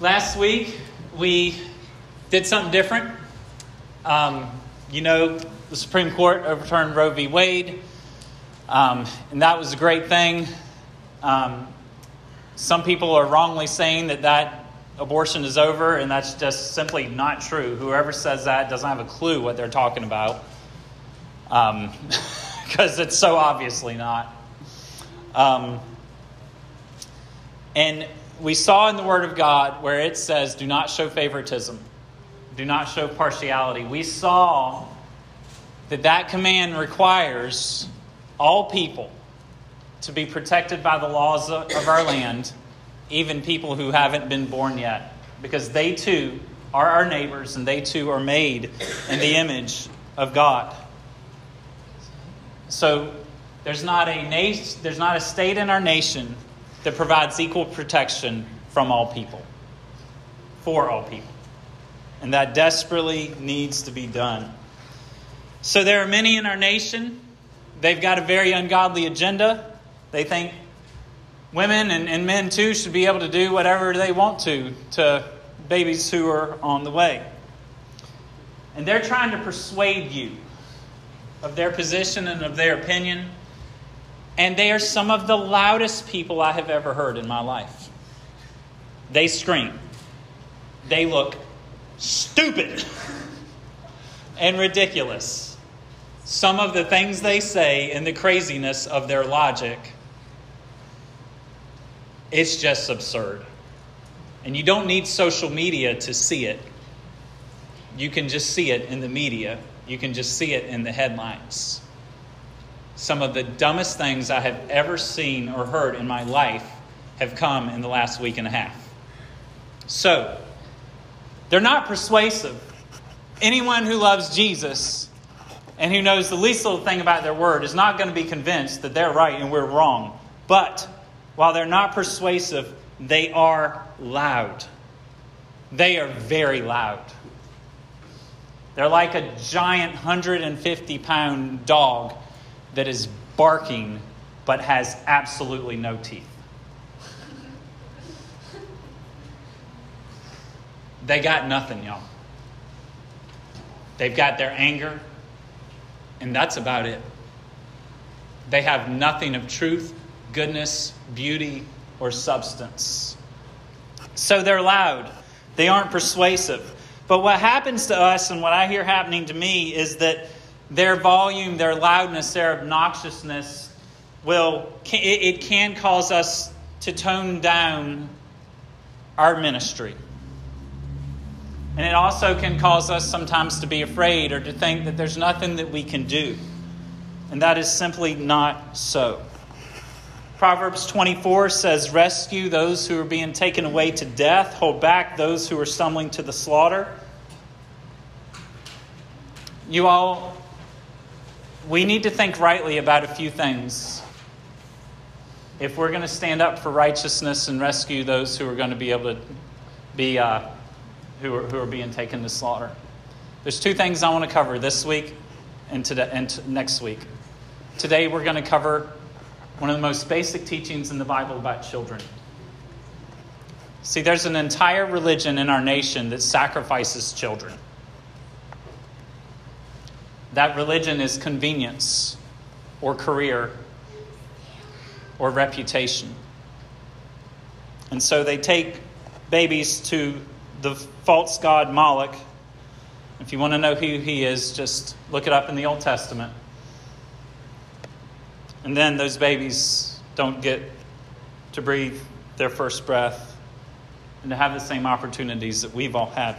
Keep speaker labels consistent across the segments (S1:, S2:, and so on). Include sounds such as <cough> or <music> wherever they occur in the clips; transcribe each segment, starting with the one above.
S1: Last week, we did something different. Um, you know, the Supreme Court overturned Roe v. Wade, um, and that was a great thing. Um, some people are wrongly saying that that abortion is over, and that's just simply not true. Whoever says that doesn't have a clue what they're talking about, <laughs> because it's so obviously not. Um, and we saw in the Word of God where it says, do not show favoritism, do not show partiality. We saw that that command requires all people to be protected by the laws of our land, even people who haven't been born yet, because they too are our neighbors and they too are made in the image of God. So there's not a nation, there's not a state in our nation that provides equal protection from all people, for all people. And that desperately needs to be done. So there are many in our nation. They've got a very ungodly agenda. They think women and, and men too should be able to do whatever they want to to babies who are on the way. And they're trying to persuade you of their position and of their opinion. And they are some of the loudest people I have ever heard in my life. They scream. They look stupid <laughs> and ridiculous. Some of the things they say and the craziness of their logic, it's just absurd. And you don't need social media to see it. You can just see it in the media, you can just see it in the headlines. Some of the dumbest things I have ever seen or heard in my life have come in the last week and a half. So, they're not persuasive. Anyone who loves Jesus and who knows the least little thing about their word is not going to be convinced that they're right and we're wrong. But while they're not persuasive, they are loud. They are very loud. They're like a giant 150 pound dog that is barking but has absolutely no teeth. They got nothing, y'all. They've got their anger, and that's about it. They have nothing of truth, goodness, beauty, or substance. So they're loud. They aren't persuasive. But what happens to us, and what I hear happening to me, is that their volume, their loudness, their obnoxiousness will it can cause us to tone down our ministry. And it also can cause us sometimes to be afraid or to think that there's nothing that we can do. And that is simply not so. Proverbs 24 says, Rescue those who are being taken away to death, hold back those who are stumbling to the slaughter. You all, we need to think rightly about a few things if we're going to stand up for righteousness and rescue those who are going to be able to be uh, who are, who are being taken to slaughter. There's two things I want to cover this week and, today, and t- next week. Today, we're going to cover one of the most basic teachings in the Bible about children. See, there's an entire religion in our nation that sacrifices children. That religion is convenience or career or reputation. And so they take babies to the false god Moloch. If you want to know who he is, just look it up in the Old Testament. And then those babies don't get to breathe their first breath and to have the same opportunities that we've all had.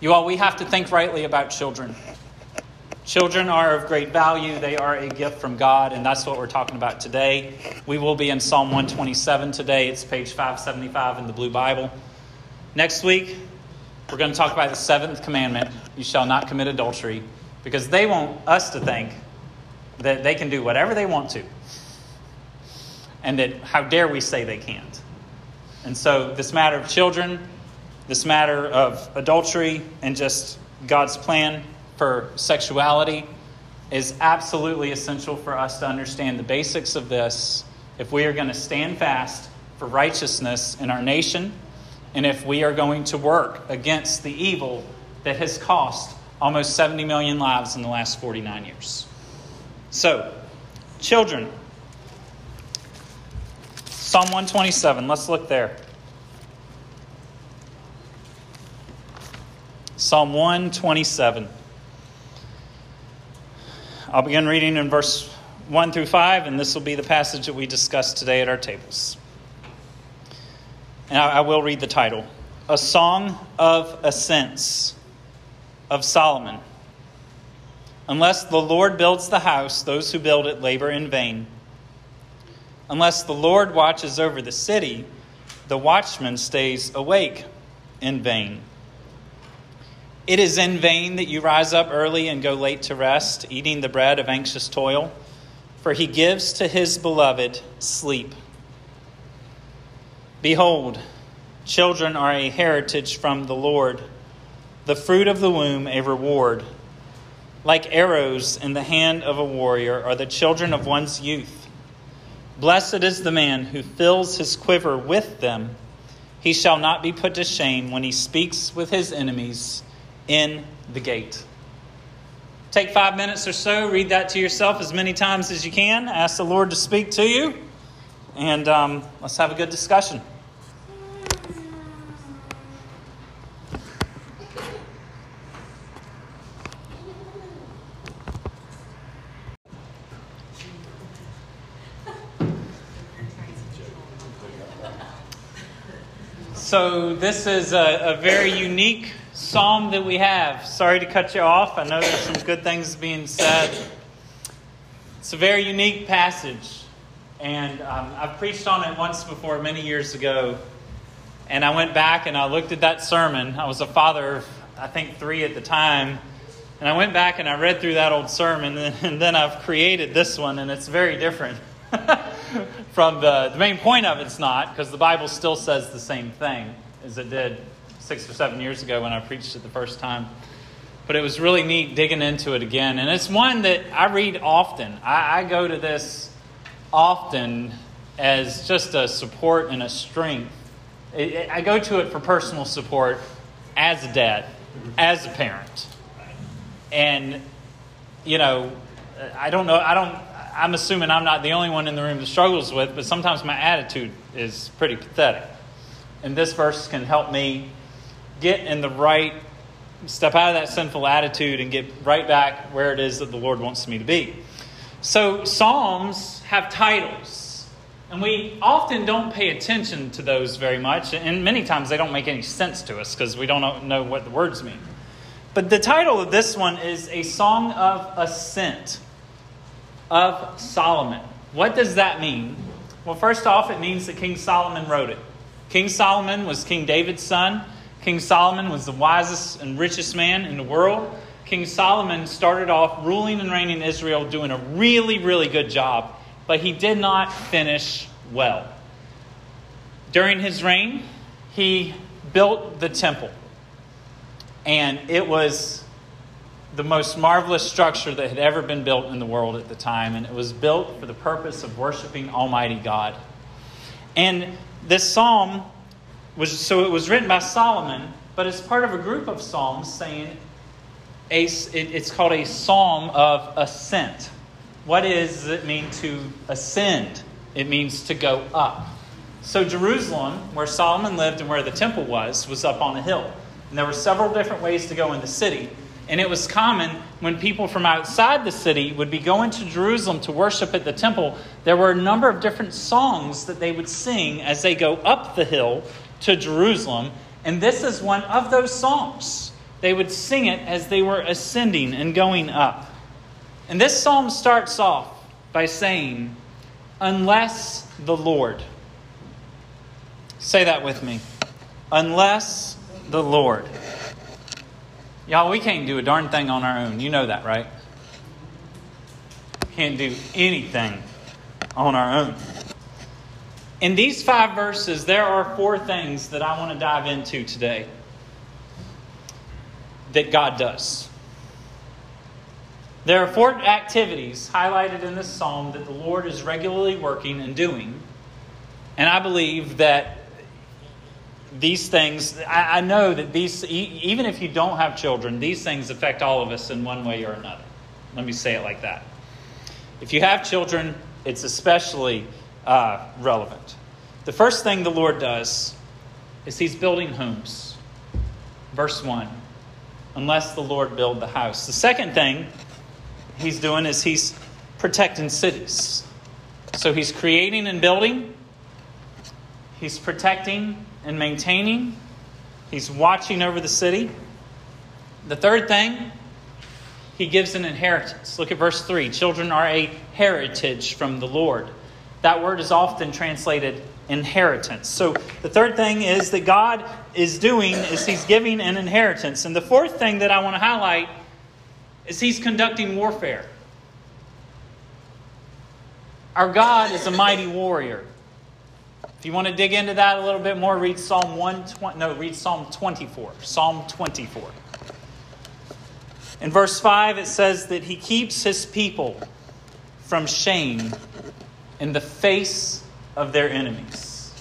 S1: You all, we have to think rightly about children. Children are of great value. They are a gift from God, and that's what we're talking about today. We will be in Psalm 127 today. It's page 575 in the Blue Bible. Next week, we're going to talk about the seventh commandment you shall not commit adultery, because they want us to think that they can do whatever they want to, and that how dare we say they can't. And so, this matter of children, this matter of adultery, and just God's plan for sexuality is absolutely essential for us to understand the basics of this if we are going to stand fast for righteousness in our nation and if we are going to work against the evil that has cost almost 70 million lives in the last 49 years. So, children, Psalm 127, let's look there. Psalm 127. I'll begin reading in verse 1 through 5, and this will be the passage that we discuss today at our tables. And I, will read the title A Song of Ascents of Solomon. Unless the Lord builds the house, those who build it labor in vain. Unless the Lord watches over the city, the watchman stays awake in vain. It is in vain that you rise up early and go late to rest, eating the bread of anxious toil, for he gives to his beloved sleep. Behold, children are a heritage from the Lord, the fruit of the womb a reward. Like arrows in the hand of a warrior are the children of one's youth. Blessed is the man who fills his quiver with them. He shall not be put to shame when he speaks with his enemies in the gate. Take five minutes or so, read that to yourself as many times as you can. Ask the Lord to speak to you, and um, let's have a good discussion. So, this is a, a, very unique psalm that we have. Sorry to cut you off. I know there's some good things being said. It's a very unique passage. And um, I've preached on it once before, many years ago. And I went back and I looked at that sermon. I was a father of, I think, three at the time. And I went back and I read through that old sermon. <laughs> And then I've created this one, and it's very different. <laughs> from the, the main point of it's not, because the Bible still says the same thing as it did six or seven years ago when I preached it the first time. But it was really neat digging into it again. And it's one that I read often. I, I go to this often as just a support and a strength. It, it, I go to it for personal support as a dad, as a parent. And, you know, I don't know, I don't, I'm assuming I'm not the only one in the room that struggles with, but sometimes my attitude is pretty pathetic. And this verse can help me get in the right, step out of that sinful attitude and get right back where it is that the Lord wants me to be. So, Psalms have titles, and we often don't pay attention to those very much, and many times they don't make any sense to us because we don't know what the words mean. But the title of this one is A Song of Ascent of Solomon. What does that mean? Well, first off, it means that King Solomon wrote it. King Solomon was King David's son. King Solomon was the wisest and richest man in the world. King Solomon started off ruling and reigning Israel, doing a really, really good job, but he did not finish well. During his reign, he built the temple, and it was the most marvelous structure that had ever been built in the world at the time, and it was built for the purpose of worshiping Almighty God. And this psalm so it was written by Solomon, but it's part of a group of psalms saying a, it, it's called a psalm of ascent. What does it mean to ascend? It means to go up. So Jerusalem, where Solomon lived and where the temple was, was up on a hill. And there were several different ways to go in the city. And it was common when people from outside the city would be going to Jerusalem to worship at the temple, there were a number of different songs that they would sing as they go up the hill to Jerusalem. And this is one of those songs. They would sing it as they were ascending and going up. And this psalm starts off by saying, Unless the Lord. Say that with me. Unless the Lord. Y'all, we can't do a darn thing on our own. You know that, right? Can't do anything on our own. In these five verses, there are four things that I want to dive into today that God does. There are four activities highlighted in this psalm that the Lord is regularly working and doing. And I believe that these things, I, know that these, even if you don't have children, these things affect all of us in one way or another. Let me say it like that. If you have children, it's especially uh, relevant. The first thing the Lord does is He's building homes. Verse 1 Unless the Lord build the house. The second thing He's doing is He's protecting cities. So He's creating and building, He's protecting and maintaining, He's watching over the city. The third thing, He gives an inheritance. Look at verse 3 Children are a heritage from the Lord. That word is often translated inheritance. So the third thing is that God is doing is he's giving an inheritance. And the fourth thing that I want to highlight is he's conducting warfare. Our God is a mighty warrior. If you want to dig into that a little bit more, read Psalm 120, no, read Psalm 24. Psalm 24. In verse 5 it says that he keeps his people from shame in the face of their enemies.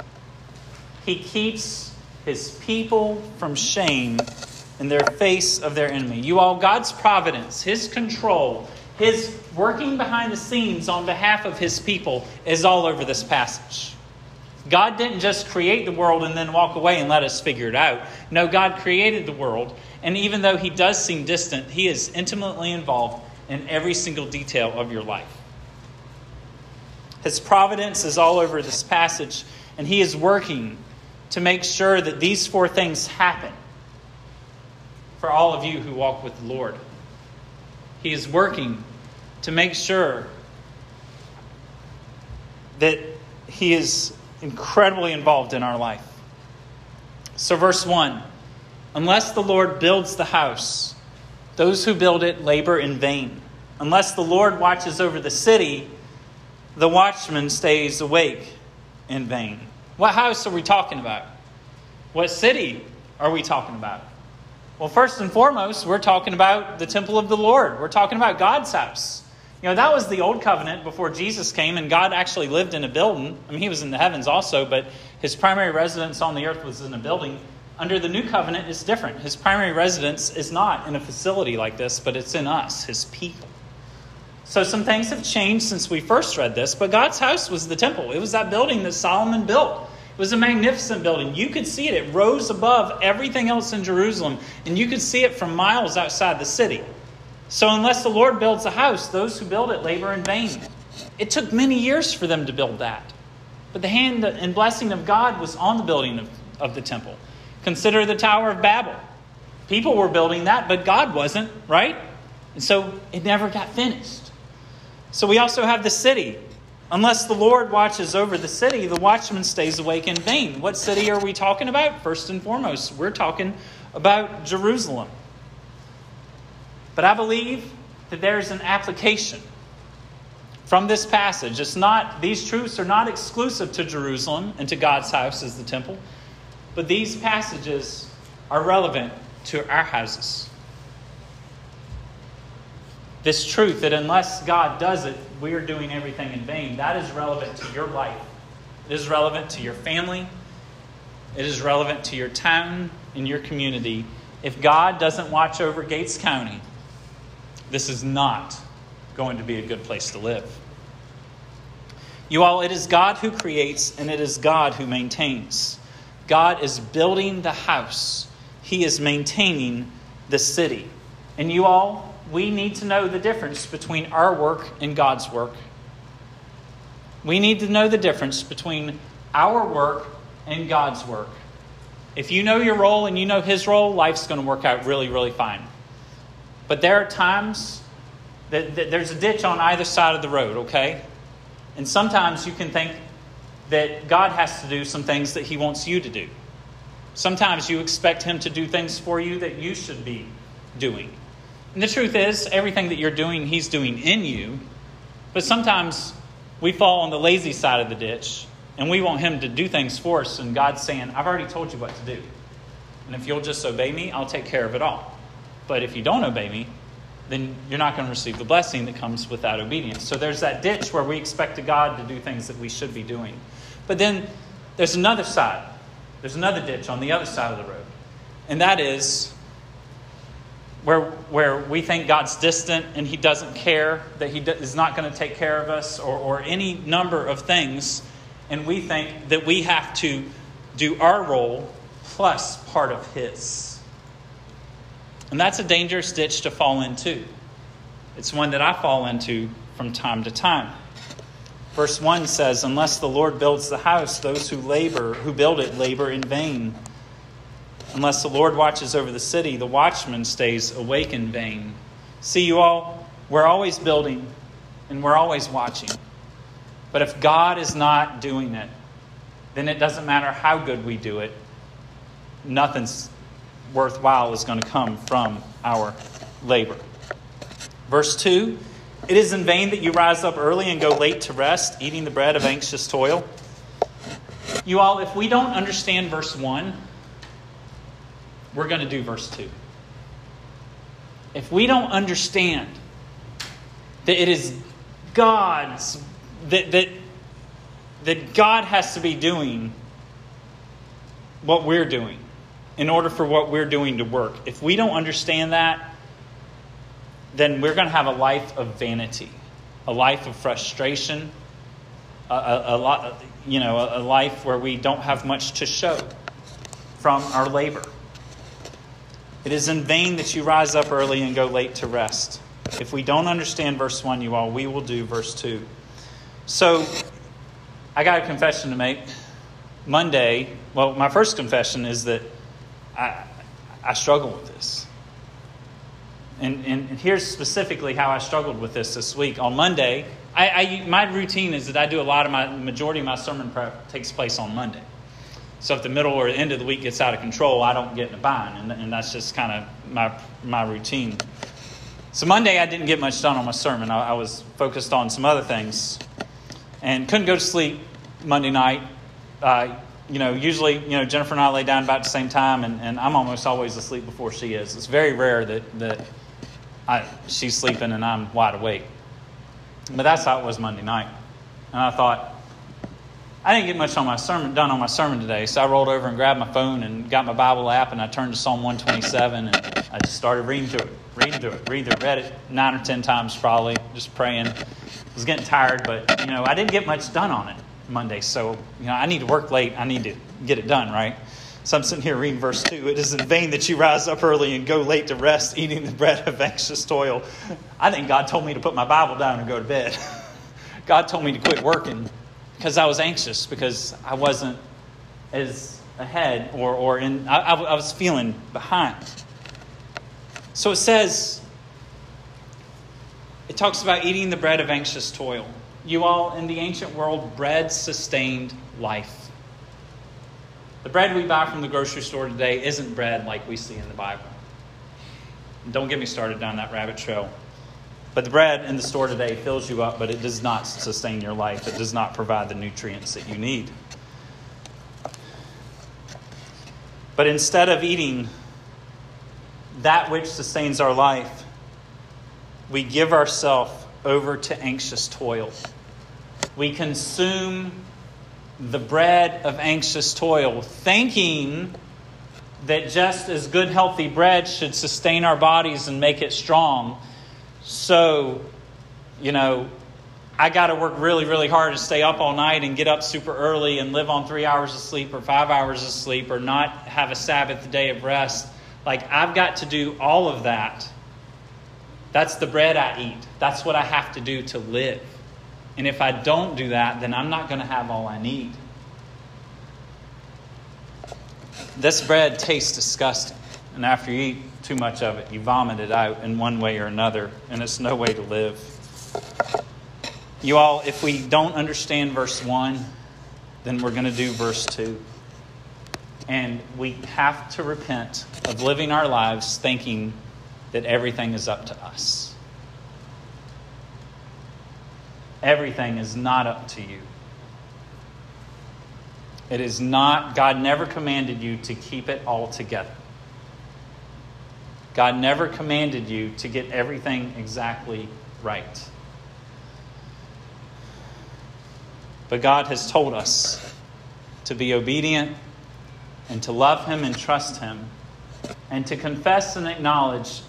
S1: He keeps his people from shame in their face of their enemy. You all, God's providence, his control, his working behind the scenes on behalf of his people is all over this passage. God didn't just create the world and then walk away and let us figure it out. No, God created the world, and even though he does seem distant, he is intimately involved in every single detail of your life. His providence is all over this passage, and He is working to make sure that these four things happen for all of you who walk with the Lord. He is working to make sure that He is incredibly involved in our life. So, verse 1 Unless the Lord builds the house, those who build it labor in vain. Unless the Lord watches over the city, the watchman stays awake in vain. What house are we talking about? What city are we talking about? Well, first and foremost, we're talking about the temple of the Lord. We're talking about God's house. You know, that was the old covenant before Jesus came, and God actually lived in a building. I mean, he was in the heavens also, but his primary residence on the earth was in a building. Under the new covenant, it's different. His primary residence is not in a facility like this, but it's in us, his people. So some things have changed since we first read this, but God's house was the temple. It was that building that Solomon built. It was a magnificent building. You could see it. It rose above everything else in Jerusalem, and you could see it from miles outside the city. So unless the Lord builds a house, those who build it labor in vain. It took many years for them to build that. But the hand and blessing of God was on the building of, of the temple. Consider the Tower of Babel. People were building that, but God wasn't, right? And so it never got finished. So we also have the city. Unless the Lord watches over the city, the watchman stays awake in vain. What city are we talking about? First and foremost, we're talking about Jerusalem. But I believe that there's an application from this passage. It's not these truths are not exclusive to Jerusalem and to God's house as the temple, but these passages are relevant to our houses this truth that unless God does it, we are doing everything in vain, that is relevant to your life. It is relevant to your family. It is relevant to your town and your community. If God doesn't watch over Gates County, this is not going to be a good place to live. You all, it is God who creates and it is God who maintains. God is building the house, He is maintaining the city. And you all, we need to know the difference between our work and God's work. We need to know the difference between our work and God's work. If you know your role and you know His role, life's going to work out really, really fine. But there are times that, that there's a ditch on either side of the road, okay? And sometimes you can think that God has to do some things that He wants you to do. Sometimes you expect Him to do things for you that you should be doing. And the truth is, everything that you're doing, He's doing in you. But sometimes we fall on the lazy side of the ditch and we want Him to do things for us. And God's saying, I've already told you what to do. And if you'll just obey me, I'll take care of it all. But if you don't obey me, then you're not going to receive the blessing that comes with that obedience. So there's that ditch where we expect God to do things that we should be doing. But then there's another side There's another ditch on the other side of the road. And that is where, where we think God's distant and He doesn't care, that He is not going to take care of us, or, or any number of things. And we think that we have to do our role plus part of His. And that's a dangerous ditch to fall into. It's one that I fall into from time to time. Verse 1 says, Unless the Lord builds the house, those who labor, who build it, labor in vain. Unless the Lord watches over the city, the watchman stays awake in vain. See, you all, we're always building and we're always watching. But if God is not doing it, then it doesn't matter how good we do it, nothing's worthwhile is going to come from our labor. Verse 2 It is in vain that you rise up early and go late to rest, eating the bread of anxious toil. You all, if we don't understand verse 1, we're going to do verse 2. If we don't understand that it is God's, that, that, that God has to be doing what we're doing in order for what we're doing to work, if we don't understand that, then we're going to have a life of vanity, a life of frustration, a, a, a lot, you know, a, a life where we don't have much to show from our labor. It is in vain that you rise up early and go late to rest. If we don't understand verse 1, you all, we will do verse 2. So, I got a confession to make. Monday, well, my first confession is that I, I struggle with this. And, and here's specifically how I struggled with this this week. On Monday, I, I, my routine is that I do a lot of my, majority of my sermon prep takes place on Monday. So if the middle or the end of the week gets out of control, I don't get in a bind, and, and that's just kind of my my routine. So Monday, I didn't get much done on my sermon. I, I was focused on some other things, and couldn't go to sleep Monday night. Uh, you know, usually, you know, Jennifer and I lay down about the same time, and, and I'm almost always asleep before she is. It's very rare that that I, she's sleeping and I'm wide awake. But that's how it was Monday night, and I thought I didn't get much on my sermon done on my sermon today, so I rolled over and grabbed my phone and got my Bible app and I turned to Psalm 127 and I just started reading through it, reading through it, reading it. Read it nine or ten times probably, just praying. I was getting tired, but you know I didn't get much done on it Monday, so you know I need to work late. I need to get it done right. So I'm sitting here reading verse 2. It is in vain that you rise up early and go late to rest, eating the bread of anxious toil. I think God told me to put my Bible down and go to bed. <laughs> God told me to quit working because I was anxious because I wasn't as ahead or, or in, I, I was feeling behind. So it says, it talks about eating the bread of anxious toil. You all, in the ancient world, bread sustained life. The bread we buy from the grocery store today isn't bread like we see in the Bible. Don't get me started down that rabbit trail. But the bread in the store today fills you up, but it does not sustain your life. It does not provide the nutrients that you need. But instead of eating that which sustains our life, we give ourselves over to anxious toil. We consume the bread of anxious toil, thinking that just as good, healthy bread should sustain our bodies and make it strong so, you know, I got to work really, really hard to stay up all night and get up super early and live on three hours of sleep or five hours of sleep or not have a Sabbath day of rest. Like, I've got to do all of that. That's the bread I eat. That's what I have to do to live. And if I don't do that, then I'm not going to have all I need. This bread tastes disgusting. And after you eat too much of it. You vomit it out in one way or another, and it's no way to live. You all, if we don't understand verse 1, then we're going to do verse 2. And we have to repent of living our lives thinking that everything is up to us. Everything is not up to you. It is not, God never commanded you to keep it all together. God never commanded you to get everything exactly right. But God has told us to be obedient and to love Him and trust Him and to confess and acknowledge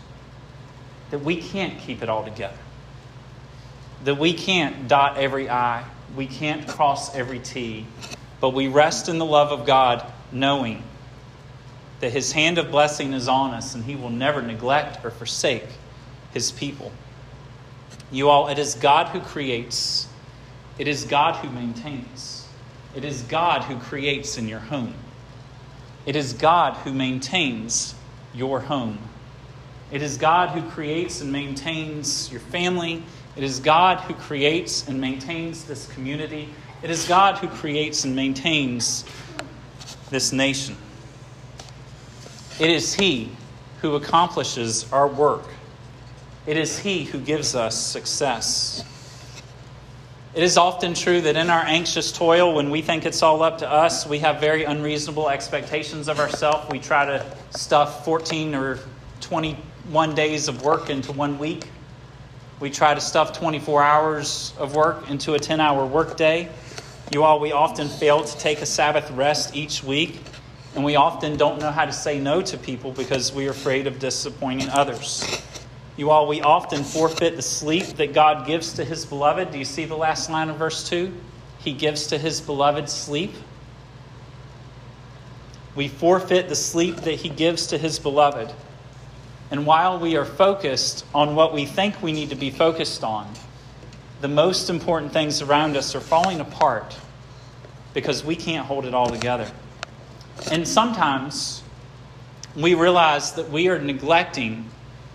S1: that we can't keep it all together. That we can't dot every I, we can't cross every T, but we rest in the love of God, knowing that His hand of blessing is on us and He will never neglect or forsake His people. You all, it is God who creates, it is God who maintains, it is God who creates in your home. It is God who maintains your home. It is God who creates and maintains your family. It is God who creates and maintains this community. It is God who creates and maintains this nation. It is He who accomplishes our work. It is He who gives us success. It is often true that in our anxious toil, when we think it's all up to us, we have very unreasonable expectations of ourselves. We try to stuff 14 or 21 days of work into one week. We try to stuff 24 hours of work into a 10 hour workday. You all, we often fail to take a Sabbath rest each week, and we often don't know how to say no to people because we are afraid of disappointing others. You all, we often forfeit the sleep that God gives to his beloved. Do you see the last line of verse 2? He gives to his beloved sleep. We forfeit the sleep that he gives to his beloved. And while we are focused on what we think we need to be focused on, the most important things around us are falling apart because we can't hold it all together. And sometimes we realize that we are neglecting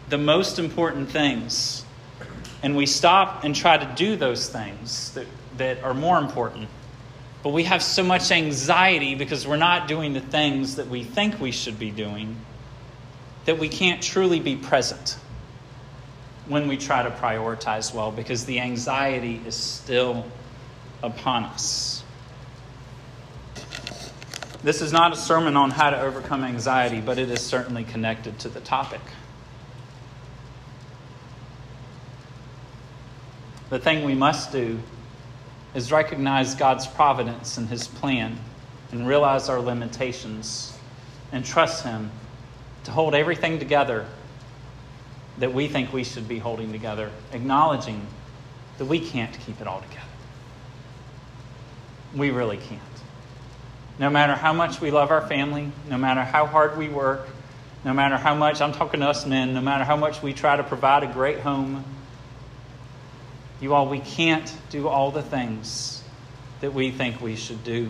S1: the most important things, and we stop and try to do those things that, that are more important. But we have so much anxiety because we're not doing the things that we think we should be doing that we can't truly be present when we try to prioritize well because the anxiety is still upon us. This is not a sermon on how to overcome anxiety, but it is certainly connected to the topic. The thing we must do is recognize God's providence and His plan and realize our limitations and trust Him to hold everything together that we think we should be holding together, acknowledging that we can't keep it all together. We really can't. No matter how much we love our family, no matter how hard we work, no matter how much, I'm talking to us men, no matter how much we try to provide a great home, you all, we can't do all the things that we think we should do.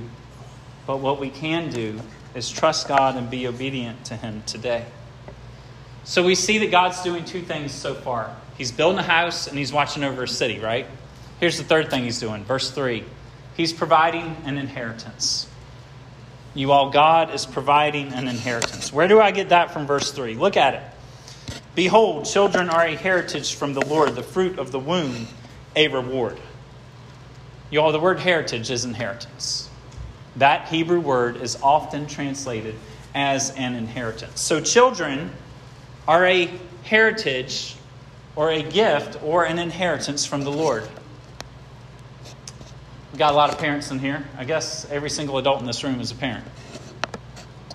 S1: But what we can do is trust God and be obedient to Him today. So we see that God's doing two things so far. He's building a house and He's watching over a city, right? Here's the third thing He's doing. Verse 3 He's providing an inheritance. You all, God is providing an inheritance. Where do I get that from verse 3? Look at it. Behold, children are a heritage from the Lord, the fruit of the womb a reward. You all, the word heritage is inheritance. That Hebrew word is often translated as an inheritance. So, children are a heritage or a gift or an inheritance from the Lord. Got a lot of parents in here. I guess every single adult in this room is a parent.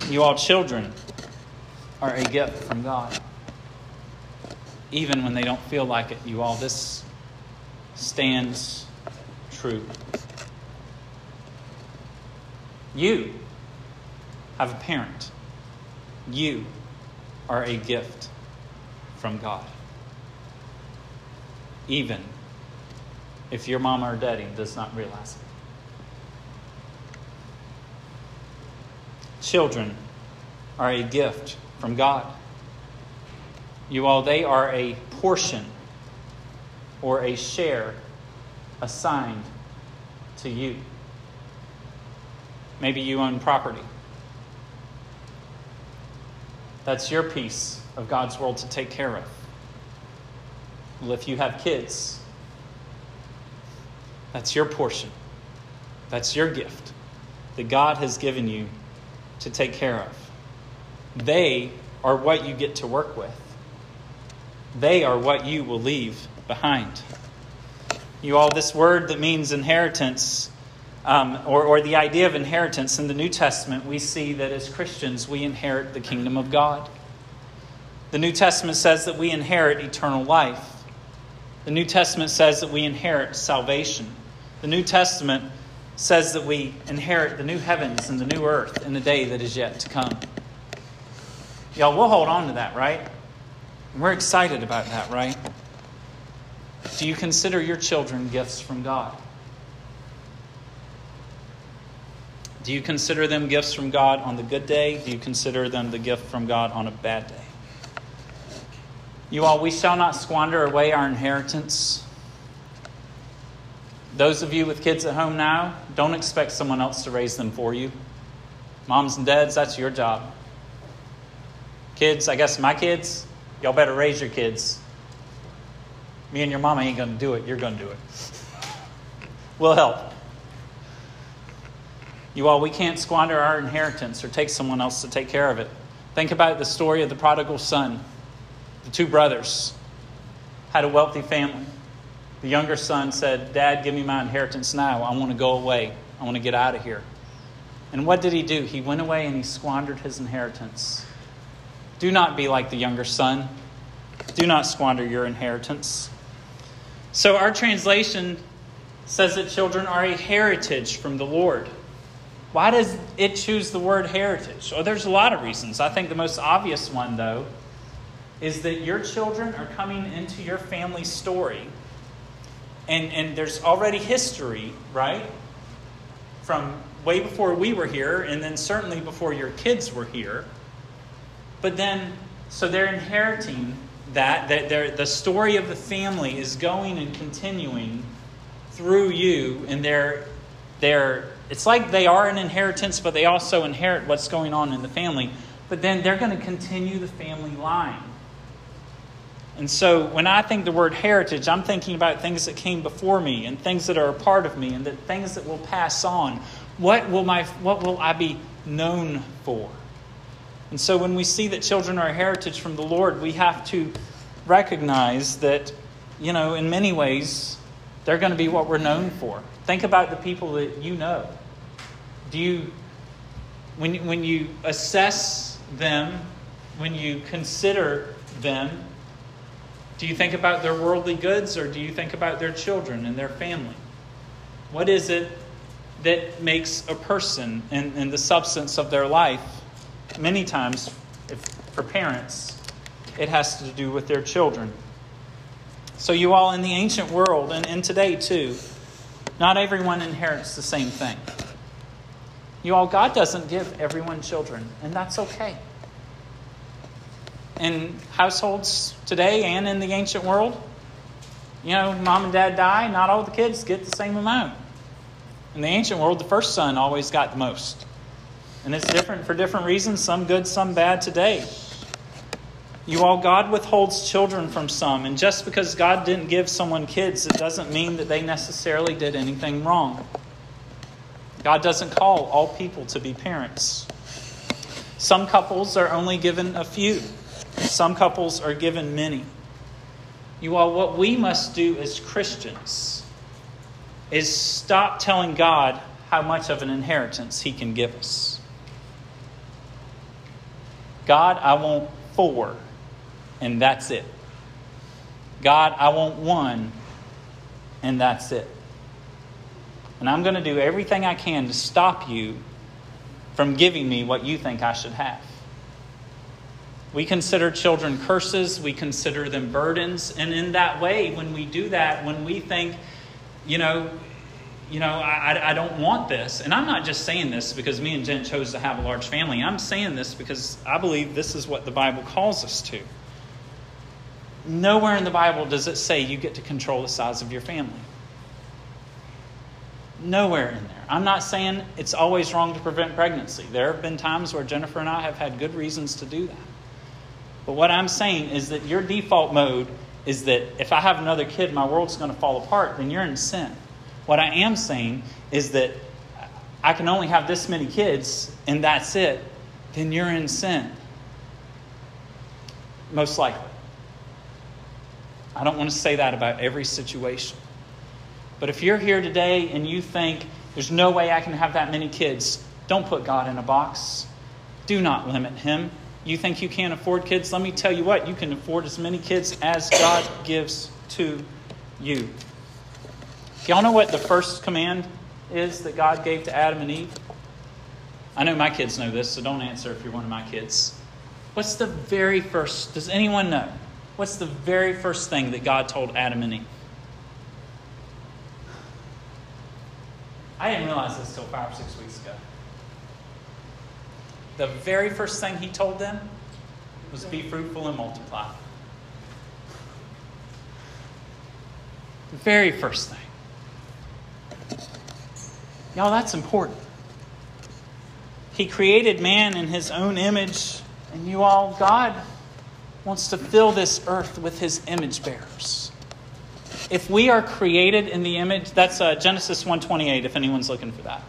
S1: You all, children, are a gift from God. Even when they don't feel like it, you all, this stands true. You have a parent. You are a gift from God. Even if your mama or daddy does not realize it. Children are a gift from God. You all, they are a portion or a share assigned to you. Maybe you own property. That's your piece of God's world to take care of. Well, if you have kids, that's your portion. That's your gift that God has given you to take care of. They are what you get to work with, they are what you will leave behind. You all, this word that means inheritance um, or, or the idea of inheritance in the New Testament, we see that as Christians, we inherit the kingdom of God. The New Testament says that we inherit eternal life. The New Testament says that we inherit salvation. The New Testament says that we inherit the new heavens and the new earth in the day that is yet to come. Y'all, we'll hold on to that, right? We're excited about that, right? Do you consider your children gifts from God? Do you consider them gifts from God on the good day? Do you consider them the gift from God on a bad day? You all, we shall not squander away our inheritance. Those of you with kids at home now, don't expect someone else to raise them for you. Moms and dads, that's your job. Kids, I guess my kids, y'all better raise your kids. Me and your mama ain't going to do it. You're going to do it. we'll help. You all, we can't squander our inheritance or take someone else to take care of it. Think about the story of the prodigal son. The two brothers had a wealthy family. The younger son said, Dad, give me my inheritance now. I want to go away. I want to get out of here. And what did he do? He went away and he squandered his inheritance. Do not be like the younger son. Do not squander your inheritance. So, our translation says that children are a heritage from the Lord. Why does it choose the word heritage? Well, there's a lot of reasons. I think the most obvious one, though, is that your children are coming into your family story. And, and there's already history, right? From way before we were here, and then certainly before your kids were here. But then, so they're inheriting that, that the story of the family is going and continuing through you, and they're, they're it's like they are an inheritance, but they also inherit what's going on in the family. But then they're going to continue the family line. And so when I think the word heritage, I'm thinking about things that came before me and things that are a part of me and that things that will pass on. What will, my, what will I be known for? And so when we see that children are a heritage from the Lord, we have to recognize that, you know, in many ways, they're going to be what we're known for. Think about the people that you know. Do you, when, when you assess them, when you consider them, do you think about their worldly goods or do you think about their children and their family? What is it that makes a person and, and the substance of their life? Many times, if, for parents, it has to do with their children. So, you all in the ancient world and, and today too, not everyone inherits the same thing. You all, God doesn't give everyone children, and that's okay. In households today and in the ancient world, you know, mom and dad die, not all the kids get the same amount. In the ancient world, the first son always got the most. And it's different for different reasons, some good, some bad today. You all, God withholds children from some, and just because God didn't give someone kids, it doesn't mean that they necessarily did anything wrong. God doesn't call all people to be parents. Some couples are only given a few, some couples are given many. You all, what we must do as Christians is stop telling God how much of an inheritance He can give us. God, I want four and that's it. God, I want one, and that's it. And I'm going to do everything I can to stop you from giving me what you think I should have. We consider children curses, we consider them burdens, and in that way, when we do that, when we think, you know, you know, I, I don't want this. And I'm not just saying this because me and Jen chose to have a large family. I'm saying this because I believe this is what the Bible calls us to. Nowhere in the Bible does it say you get to control the size of your family. Nowhere in there. I'm not saying it's always wrong to prevent pregnancy. There have been times where Jennifer and I have had good reasons to do that. But what I'm saying is that your default mode is that if I have another kid, my world's going to fall apart, then you're in sin. What I am saying is that I can only have this many kids and that's it, then you're in sin. Most likely. I don't want to say that about every situation. But if you're here today and you think, There's no way I can have that many kids. Don't put God in a box. Do not limit Him. You think you can't afford kids? Let me tell you what, you can afford as many kids as God gives to you. Y'all know what the first command is that God gave to Adam and Eve? I know my kids know this, so don't answer if you're one of my kids. What's the very first, does anyone know? What's the very first thing that God told Adam and Eve? I didn't realize this till five or six weeks ago. The very first thing he told them was be fruitful and multiply. The very first thing. Y'all, that's important. He created man in his own image, and you all, God wants to fill this earth with his image bearers. If we are created in the image, that's uh, Genesis 128 if anyone's looking for that.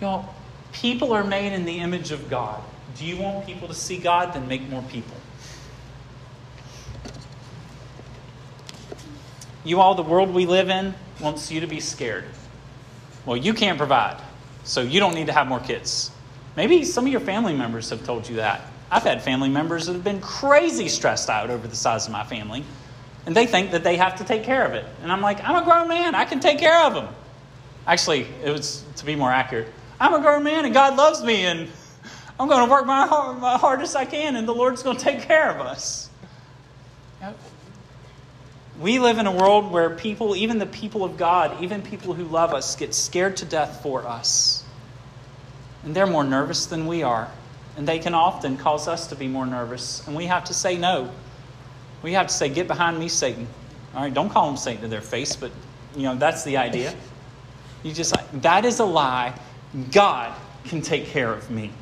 S1: Y'all, people are made in the image of God. Do you want people to see God? Then make more people. You all, the world we live in wants you to be scared. Well, you can't provide, so you don't need to have more kids. Maybe some of your family members have told you that. I've had family members that have been crazy stressed out over the size of my family, and they think that they have to take care of it. And I'm like, I'm a grown man, I can take care of them. Actually, it was to be more accurate. I'm a grown man, and God loves me, and I'm going to work my, hard, my hardest I can, and the Lord's going to take care of us. We live in a world where people, even the people of God, even people who love us, get scared to death for us. And they're more nervous than we are. And they can often cause us to be more nervous. And we have to say no. We have to say, Get behind me, Satan. All right, don't call them Satan to their face, but you know, that's the idea. You just that is a lie. God can take care of me.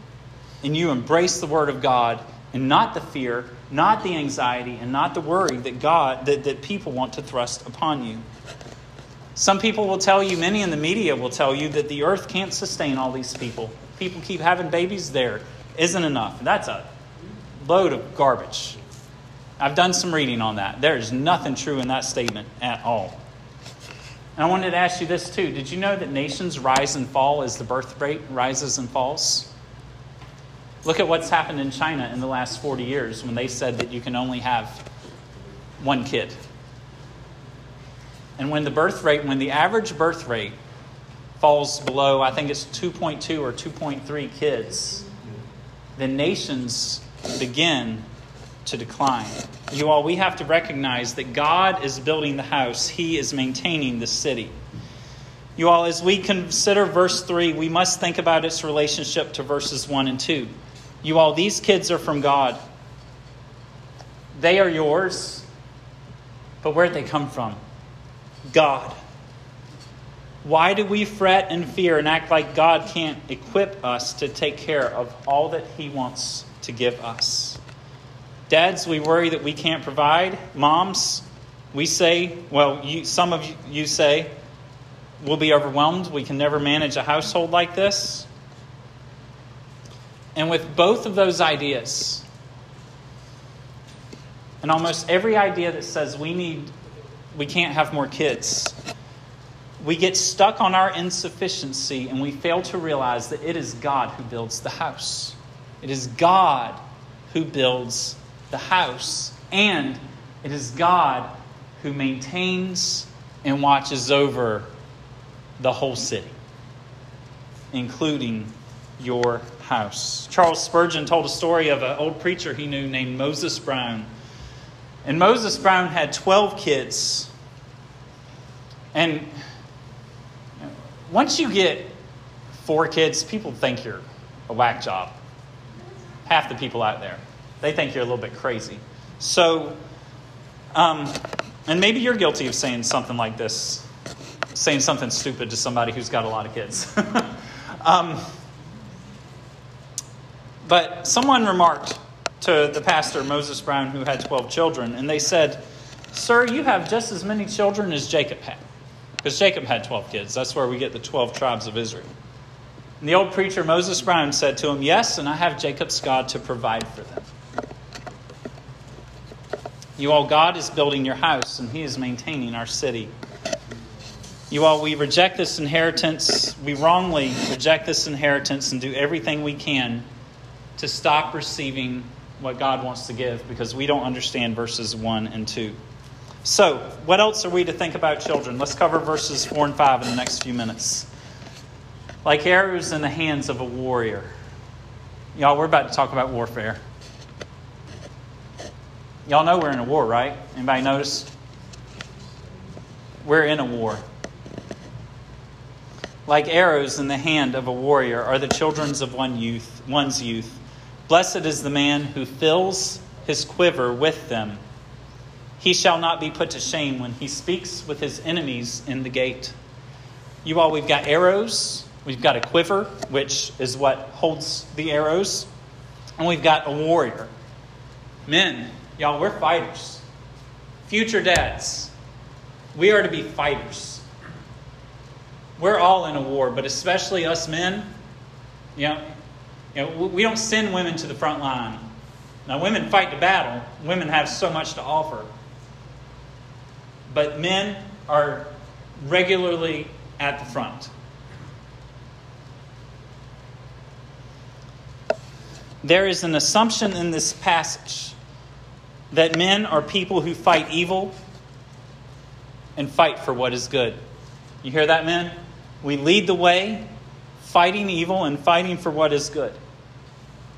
S1: And you embrace the word of God and not the fear, not the anxiety, and not the worry that God that, that people want to thrust upon you. Some people will tell you, many in the media will tell you that the earth can't sustain all these people. People keep having babies there isn't enough. That's a load of garbage. I've done some reading on that. There is nothing true in that statement at all. And I wanted to ask you this too. Did you know that nations rise and fall as the birth rate rises and falls? Look at what's happened in China in the last 40 years when they said that you can only have one kid. And when the birth rate, when the average birth rate falls below, I think it's 2.2 or 2.3 kids, the nations begin to decline. You all, we have to recognize that God is building the house, He is maintaining the city. You all, as we consider verse 3, we must think about its relationship to verses 1 and 2. You all, these kids are from God. They are yours, but where'd they come from? God. Why do we fret and fear and act like God can't equip us to take care of all that He wants to give us? Dads, we worry that we can't provide. Moms, we say, well, you, some of you say, we'll be overwhelmed. We can never manage a household like this. And with both of those ideas, and almost every idea that says we need, we can't have more kids, we get stuck on our insufficiency and we fail to realize that it is God who builds the house. It is God who builds the house. And it is God who maintains and watches over the whole city, including your house. Charles Spurgeon told a story of an old preacher he knew named Moses Brown. And Moses Brown had 12 kids. And once you get four kids, people think you're a whack job. Half the people out there, they think you're a little bit crazy. So, um, and maybe you're guilty of saying something like this, saying something stupid to somebody who's got a lot of kids. <laughs> um, but someone remarked to the pastor, Moses Brown, who had 12 children, and they said, Sir, you have just as many children as Jacob had. Because Jacob had 12 kids. That's where we get the 12 tribes of Israel. And the old preacher Moses Brown said to him, Yes, and I have Jacob's God to provide for them. You all, God is building your house, and He is maintaining our city. You all, we reject this inheritance. We wrongly reject this inheritance and do everything we can to stop receiving what God wants to give because we don't understand verses 1 and 2. So, what else are we to think about children? Let's cover verses 4 and 5 in the next few minutes. Like arrows in the hands of a warrior. Y'all, we're about to talk about warfare. Y'all know we're in a war, right? Anybody notice? We're in a war. Like arrows in the hand of a warrior are the children of one youth, one's youth. Blessed is the man who fills his quiver with them. He shall not be put to shame when he speaks with his enemies in the gate. You all, we've got arrows, we've got a quiver, which is what holds the arrows, and we've got a warrior. Men, Y'all, we're fighters. Future dads, we are to be fighters. We're all in a war, but especially us men. You know, you know, we don't send women to the front line. Now, women fight the battle, women have so much to offer. But men are regularly at the front. There is an assumption in this passage that men are people who fight evil and fight for what is good. You hear that, men? We lead the way, fighting evil and fighting for what is good.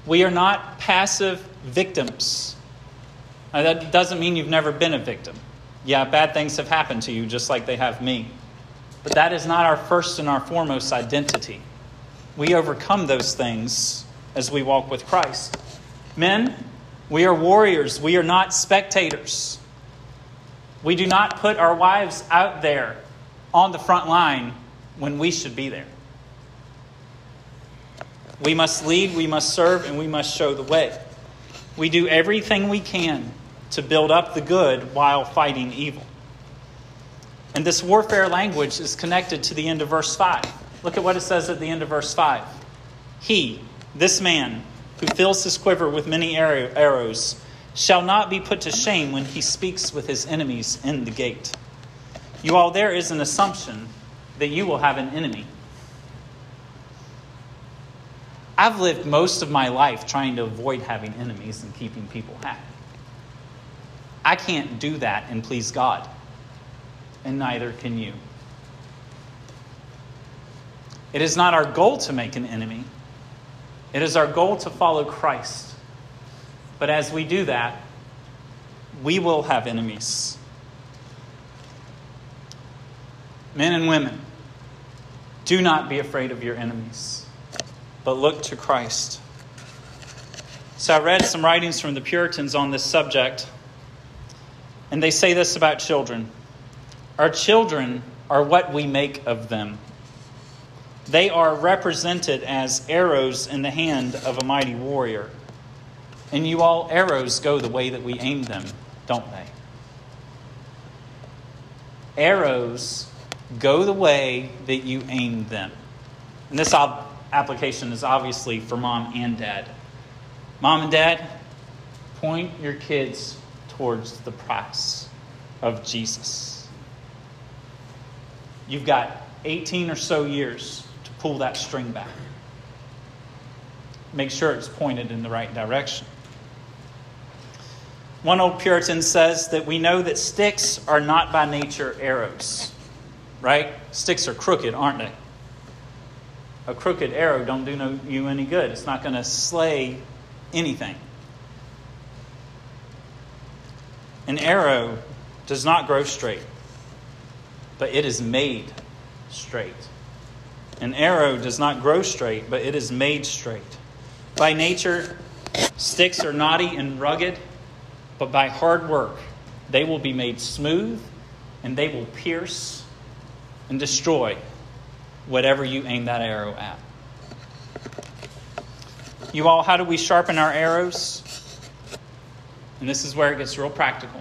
S1: We are not passive victims. Now, that doesn't mean you've never been a victim. Yeah, bad things have happened to you just like they have me. But that is not our first and our foremost identity. We overcome those things as we walk with Christ. Men, we are warriors. We are not spectators. We do not put our wives out there on the front line when we should be there. We must lead, we must serve, and we must show the way. We do everything we can to build up the good while fighting evil. And this warfare language is connected to the end of verse 5. Look at what it says at the end of verse 5. He, this man, who fills his quiver with many arrows, shall not be put to shame when he speaks with his enemies in the gate. You all, there is an assumption that you will have an enemy. I've lived most of my life trying to avoid having enemies and keeping people happy. I can't do that and please God, and neither can you. It is not our goal to make an enemy. It is our goal to follow Christ. But as we do that, we will have enemies. Men and women, do not be afraid of your enemies, but look to Christ. So I read some writings from the Puritans on this subject, and they say this about children Our children are what we make of them. They are represented as arrows in the hand of a mighty warrior. And you all, arrows go the way that we aim them, don't they? Arrows go the way that you aim them. And this application is obviously for mom and dad. Mom and dad, point your kids towards the price of Jesus. You've got 18 or so years pull that string back. Make sure it's pointed in the right direction. One old Puritan says that we know that sticks are not by nature arrows. Right? Sticks are crooked, aren't they? A crooked arrow don't do no, you any good. It's not going to slay anything. An arrow does not grow straight, but it is made straight. An arrow does not grow straight, but it is made straight. By nature, sticks are knotty and rugged, but by hard work, they will be made smooth and they will pierce and destroy whatever you aim that arrow at. You all, how do we sharpen our arrows? And this is where it gets real practical.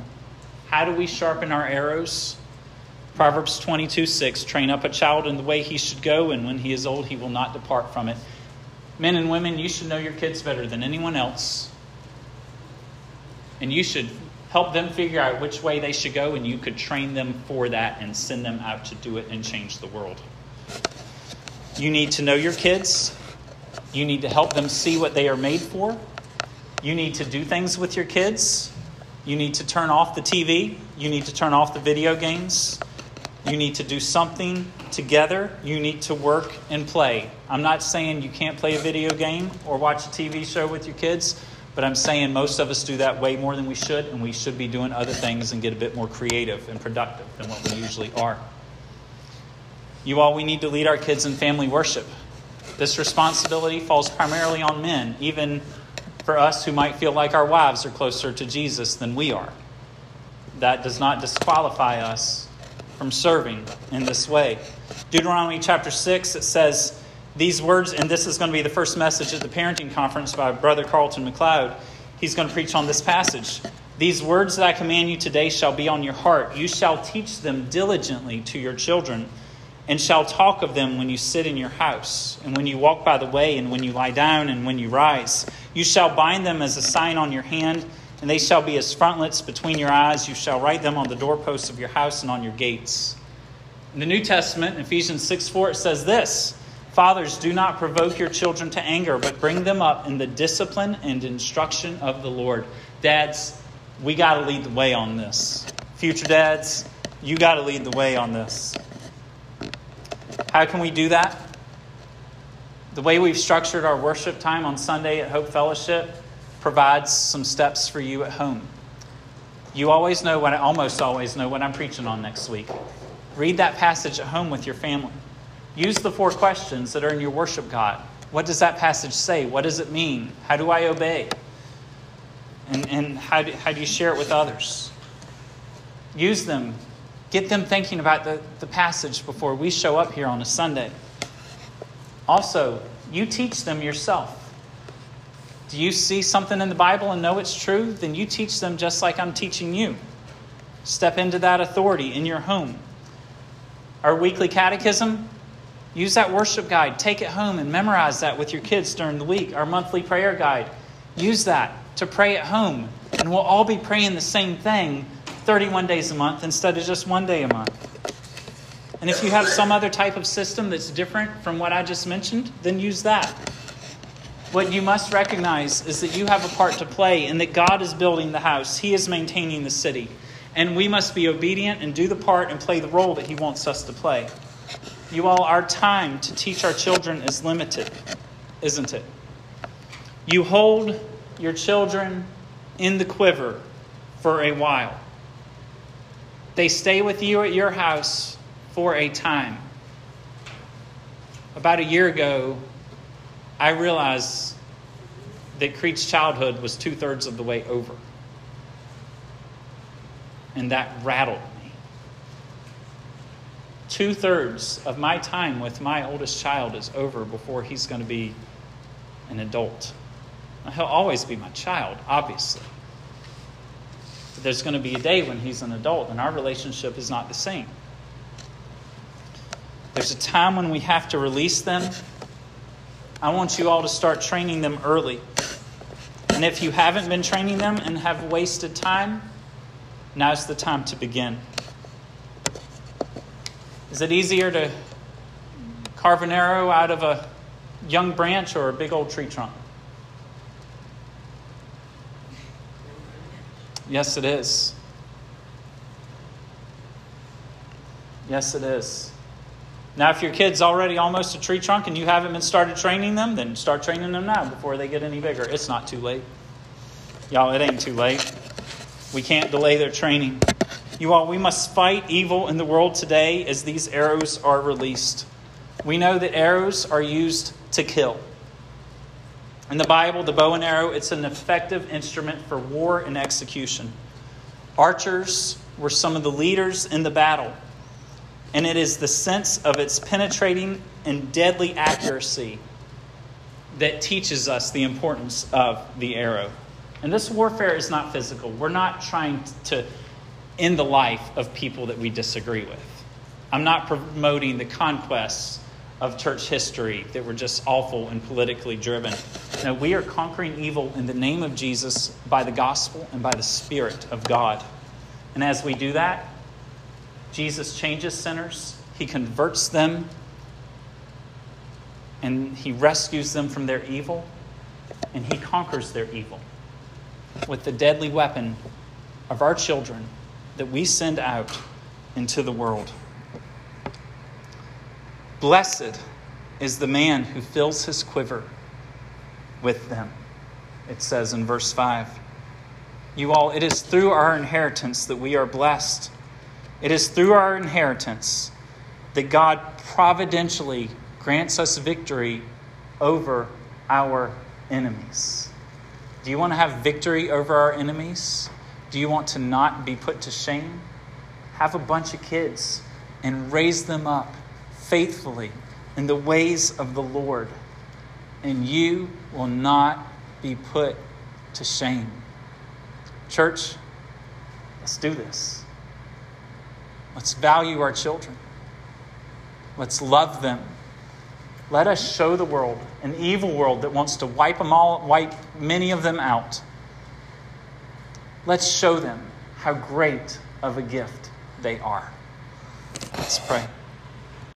S1: How do we sharpen our arrows? Proverbs 22 6 Train up a child in the way he should go, and when he is old, he will not depart from it. Men and women, you should know your kids better than anyone else. And you should Help them figure out which way they should go, and you could train them for that and send them out to do it and change the world. You need to know your kids. You need to help them see what they are made for. You need to do things with your kids. You need to turn off the TV. You need to turn off the video games. You need to do something together. You need to work and play. I'm not saying you can't play a video game or watch a TV show with your kids, but I'm saying most of us do that way more than we should, and we should be doing other things and get a bit more creative and productive than what we usually are. You all, we need to lead our kids in family worship. This responsibility falls primarily on men, even for us who might feel like our wives are closer to Jesus than we are. That does not disqualify us from serving in this way. Deuteronomy chapter 6, it says these words, and this is going to be the first message at the parenting conference by Brother Carlton McLeod. He's going to preach on this passage. These words that I command you today shall be on your heart. You shall teach them diligently to your children and shall talk of them when you sit in your house, and when you walk by the way, and when you lie down, and when you rise. You shall bind them as a sign on your hand, and they shall be as frontlets between your eyes. You shall write them on the doorposts of your house and on your gates. In the New Testament, Ephesians 6 4, it says this Fathers, do not provoke your children to anger, but bring them up in the discipline and instruction of the Lord. Dads, we got to lead the way on this. Future dads, you got to lead the way on this. How can we do that? The way we've structured our worship time on Sunday at Hope Fellowship provides some steps for you at home. You always know what I almost always know what I'm preaching on next week. Read that passage at home with your family. Use the four questions that are in your worship guide. What does that passage say? What does it mean? How do I obey? And, and how, do, how do you share it with others? Use them Get them thinking about the, the passage before we show up here on a Sunday. Also, you teach them yourself. Do you see something in the Bible and know it's true? Then you teach them just like I'm teaching you. Step into that authority in your home. Our weekly catechism, use that worship guide. Take it home and memorize that with your kids during the week. Our monthly prayer guide, use that to pray at home. And we'll all be praying the same thing 31 days a month instead of just one day a month. And if you have some other type of system that's different from what I just mentioned, then use that. What you must recognize is that you have a part to play and that God is building the house, He is maintaining the city. And we must be obedient and do the part and play the role that He wants us to play. You all, our time to teach our children is limited, isn't it? You hold your children in the quiver for a while. They stay with you at your house for a time. About a year ago, I realized that Creed's childhood was two thirds of the way over. And that rattled me. Two thirds of my time with my oldest child is over before he's going to be an adult. Now, he'll always be my child, obviously But there's going to be a day when he's an adult and our relationship is not the same. There's a time when we have to release them. I want you all to start training them early. And if you haven't been training them and have wasted time, now's the time to begin. Is it easier to carve an arrow out of a young branch or a big old tree trunk? Yes, it is. Yes, it is. Now, if your kid's already almost a tree trunk and you haven't been started training them, then start training them now before they get any bigger. It's not too late. Y'all, it ain't too late. We can't delay their training. You all, we must fight evil in the world today as these arrows are released. We know that arrows are used to kill. In the Bible, the bow and arrow, it's an effective instrument for war and execution. Archers were some of the leaders in the battle, and it is the sense of its penetrating and deadly accuracy that teaches us the importance of the arrow. And this warfare is not physical. We're not trying to end the life of people that we disagree with. I'm not promoting the conquests of church history that were just awful and politically driven. No, we are conquering evil in the name of Jesus by the gospel and by the Spirit of God. And as we do that, Jesus changes sinners, He converts them, and He rescues them from their evil, and He conquers their evil with the deadly weapon of our children that we send out into the world. Blessed is the man who fills his quiver with them, it says in verse 5. You all, it is through our inheritance that we are blessed. It is through our inheritance that God providentially grants us victory over our enemies. Do you want to have victory over our enemies? Do you want to not be put to shame? Have a bunch of kids and raise them up faithfully in the ways of the Lord, and you will not be put to shame. Church, let's do this. Let's value our children. Let's love them. Let us show the world, an evil world that wants to wipe them all, wipe many of them out. Let's show them how great of a gift they are. Let's pray.